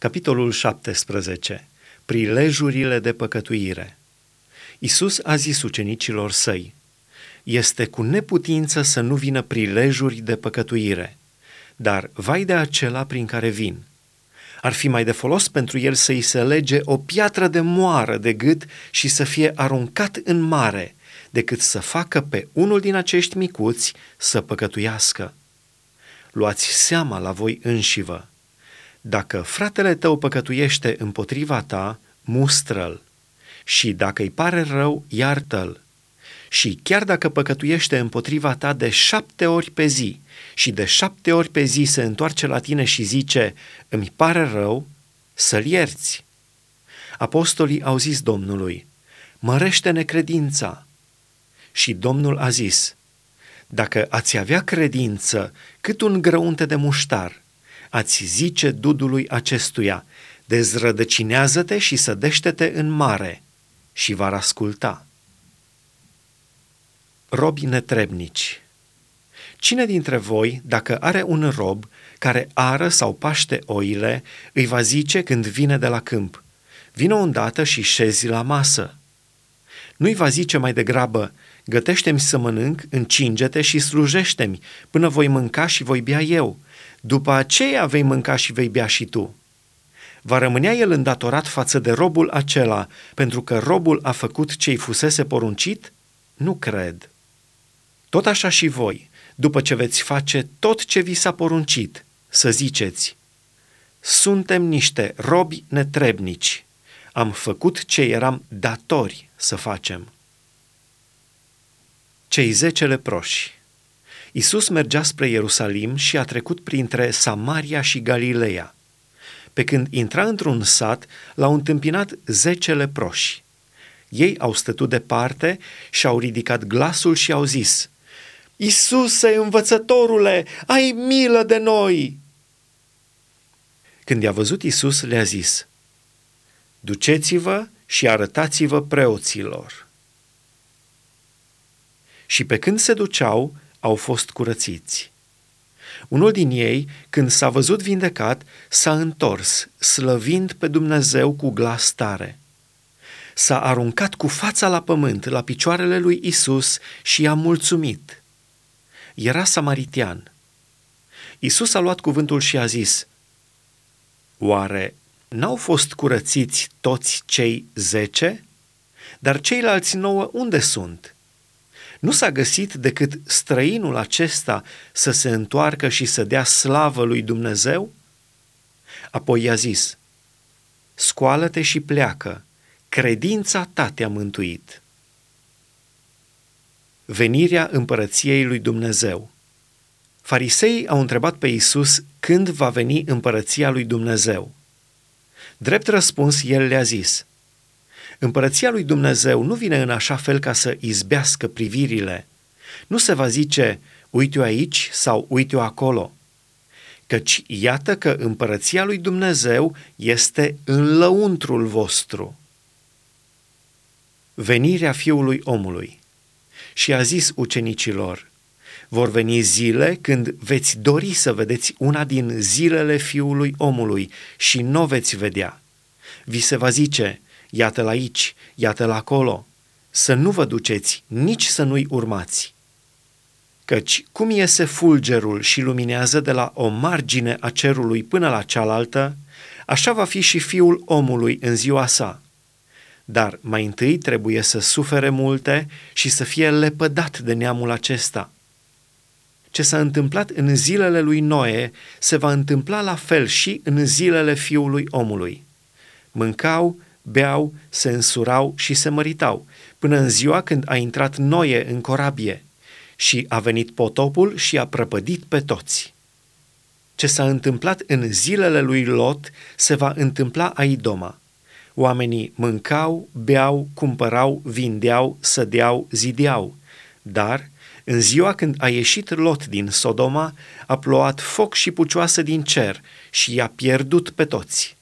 Capitolul 17. Prilejurile de păcătuire. Isus a zis ucenicilor săi, este cu neputință să nu vină prilejuri de păcătuire, dar vai de acela prin care vin. Ar fi mai de folos pentru el să îi se lege o piatră de moară de gât și să fie aruncat în mare, decât să facă pe unul din acești micuți să păcătuiască. Luați seama la voi înșivă dacă fratele tău păcătuiește împotriva ta, mustră-l. Și dacă îi pare rău, iartă-l. Și chiar dacă păcătuiește împotriva ta de șapte ori pe zi și de șapte ori pe zi se întoarce la tine și zice, îmi pare rău, să-l ierți. Apostolii au zis Domnului, mărește necredința. Și Domnul a zis, dacă ați avea credință cât un grăunte de muștar, ați zice dudului acestuia, dezrădăcinează-te și sădește-te în mare și va asculta. Robi netrebnici Cine dintre voi, dacă are un rob care ară sau paște oile, îi va zice când vine de la câmp, vină îndată și șezi la masă. Nu-i va zice mai degrabă, gătește-mi să mănânc, încinge-te și slujește-mi, până voi mânca și voi bea eu, după aceea vei mânca și vei bea și tu. Va rămânea el îndatorat față de robul acela, pentru că robul a făcut ce-i fusese poruncit? Nu cred. Tot așa și voi, după ce veți face tot ce vi s-a poruncit, să ziceți, suntem niște robi netrebnici, am făcut ce eram datori să facem. Cei zece leproși Isus mergea spre Ierusalim și a trecut printre Samaria și Galileea. Pe când intra într-un sat, l-au întâmpinat zece leproși. Ei au stătut departe și au ridicat glasul și au zis, Isuse, învățătorule, ai milă de noi! Când i-a văzut Isus, le-a zis, Duceți-vă și arătați-vă preoților. Și pe când se duceau, au fost curățiți. Unul din ei, când s-a văzut vindecat, s-a întors, slăvind pe Dumnezeu cu glas tare. S-a aruncat cu fața la pământ, la picioarele lui Isus și i-a mulțumit. Era samaritian. Isus a luat cuvântul și a zis, Oare n-au fost curățiți toți cei zece? Dar ceilalți nouă unde sunt?" Nu s-a găsit decât străinul acesta să se întoarcă și să dea slavă lui Dumnezeu? Apoi i-a zis, scoală-te și pleacă, credința ta te-a mântuit. Venirea împărăției lui Dumnezeu Fariseii au întrebat pe Isus când va veni împărăția lui Dumnezeu. Drept răspuns, el le-a zis – Împărăția lui Dumnezeu nu vine în așa fel ca să izbească privirile. Nu se va zice, uite-o aici sau uite-o acolo. Căci iată că împărăția lui Dumnezeu este în lăuntrul vostru. Venirea fiului omului. Și a zis ucenicilor, vor veni zile când veți dori să vedeți una din zilele fiului omului și nu veți vedea. Vi se va zice, iată-l aici, iată-l acolo, să nu vă duceți, nici să nu-i urmați. Căci cum iese fulgerul și luminează de la o margine a cerului până la cealaltă, așa va fi și fiul omului în ziua sa. Dar mai întâi trebuie să sufere multe și să fie lepădat de neamul acesta. Ce s-a întâmplat în zilele lui Noe se va întâmpla la fel și în zilele fiului omului. Mâncau, beau, se însurau și se măritau, până în ziua când a intrat Noie în corabie și a venit potopul și a prăpădit pe toți. Ce s-a întâmplat în zilele lui Lot se va întâmpla a Idoma. Oamenii mâncau, beau, cumpărau, vindeau, sădeau, zideau, dar în ziua când a ieșit Lot din Sodoma, a plouat foc și pucioasă din cer și i-a pierdut pe toți.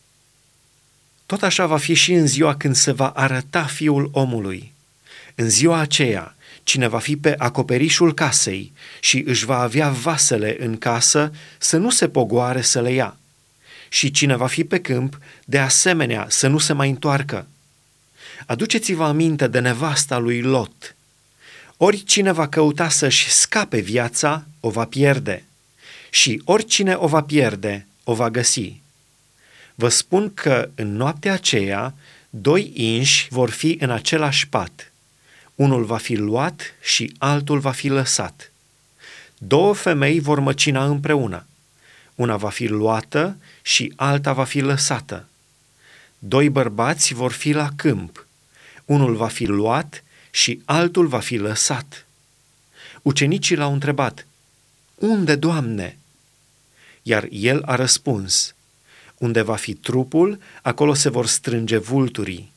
Tot așa va fi și în ziua când se va arăta fiul omului. În ziua aceea, cine va fi pe acoperișul casei și își va avea vasele în casă, să nu se pogoare să le ia. și cine va fi pe câmp, de asemenea, să nu se mai întoarcă. Aduceți-vă aminte de nevasta lui Lot. Oricine va căuta să-și scape viața, o va pierde, și oricine o va pierde, o va găsi. Vă spun că în noaptea aceea, doi inși vor fi în același pat. Unul va fi luat și altul va fi lăsat. Două femei vor măcina împreună. Una va fi luată și alta va fi lăsată. Doi bărbați vor fi la câmp. Unul va fi luat și altul va fi lăsat. Ucenicii l-au întrebat, Unde, Doamne? Iar el a răspuns, Unde va fi trupul, acolo se vor strânge vulturii.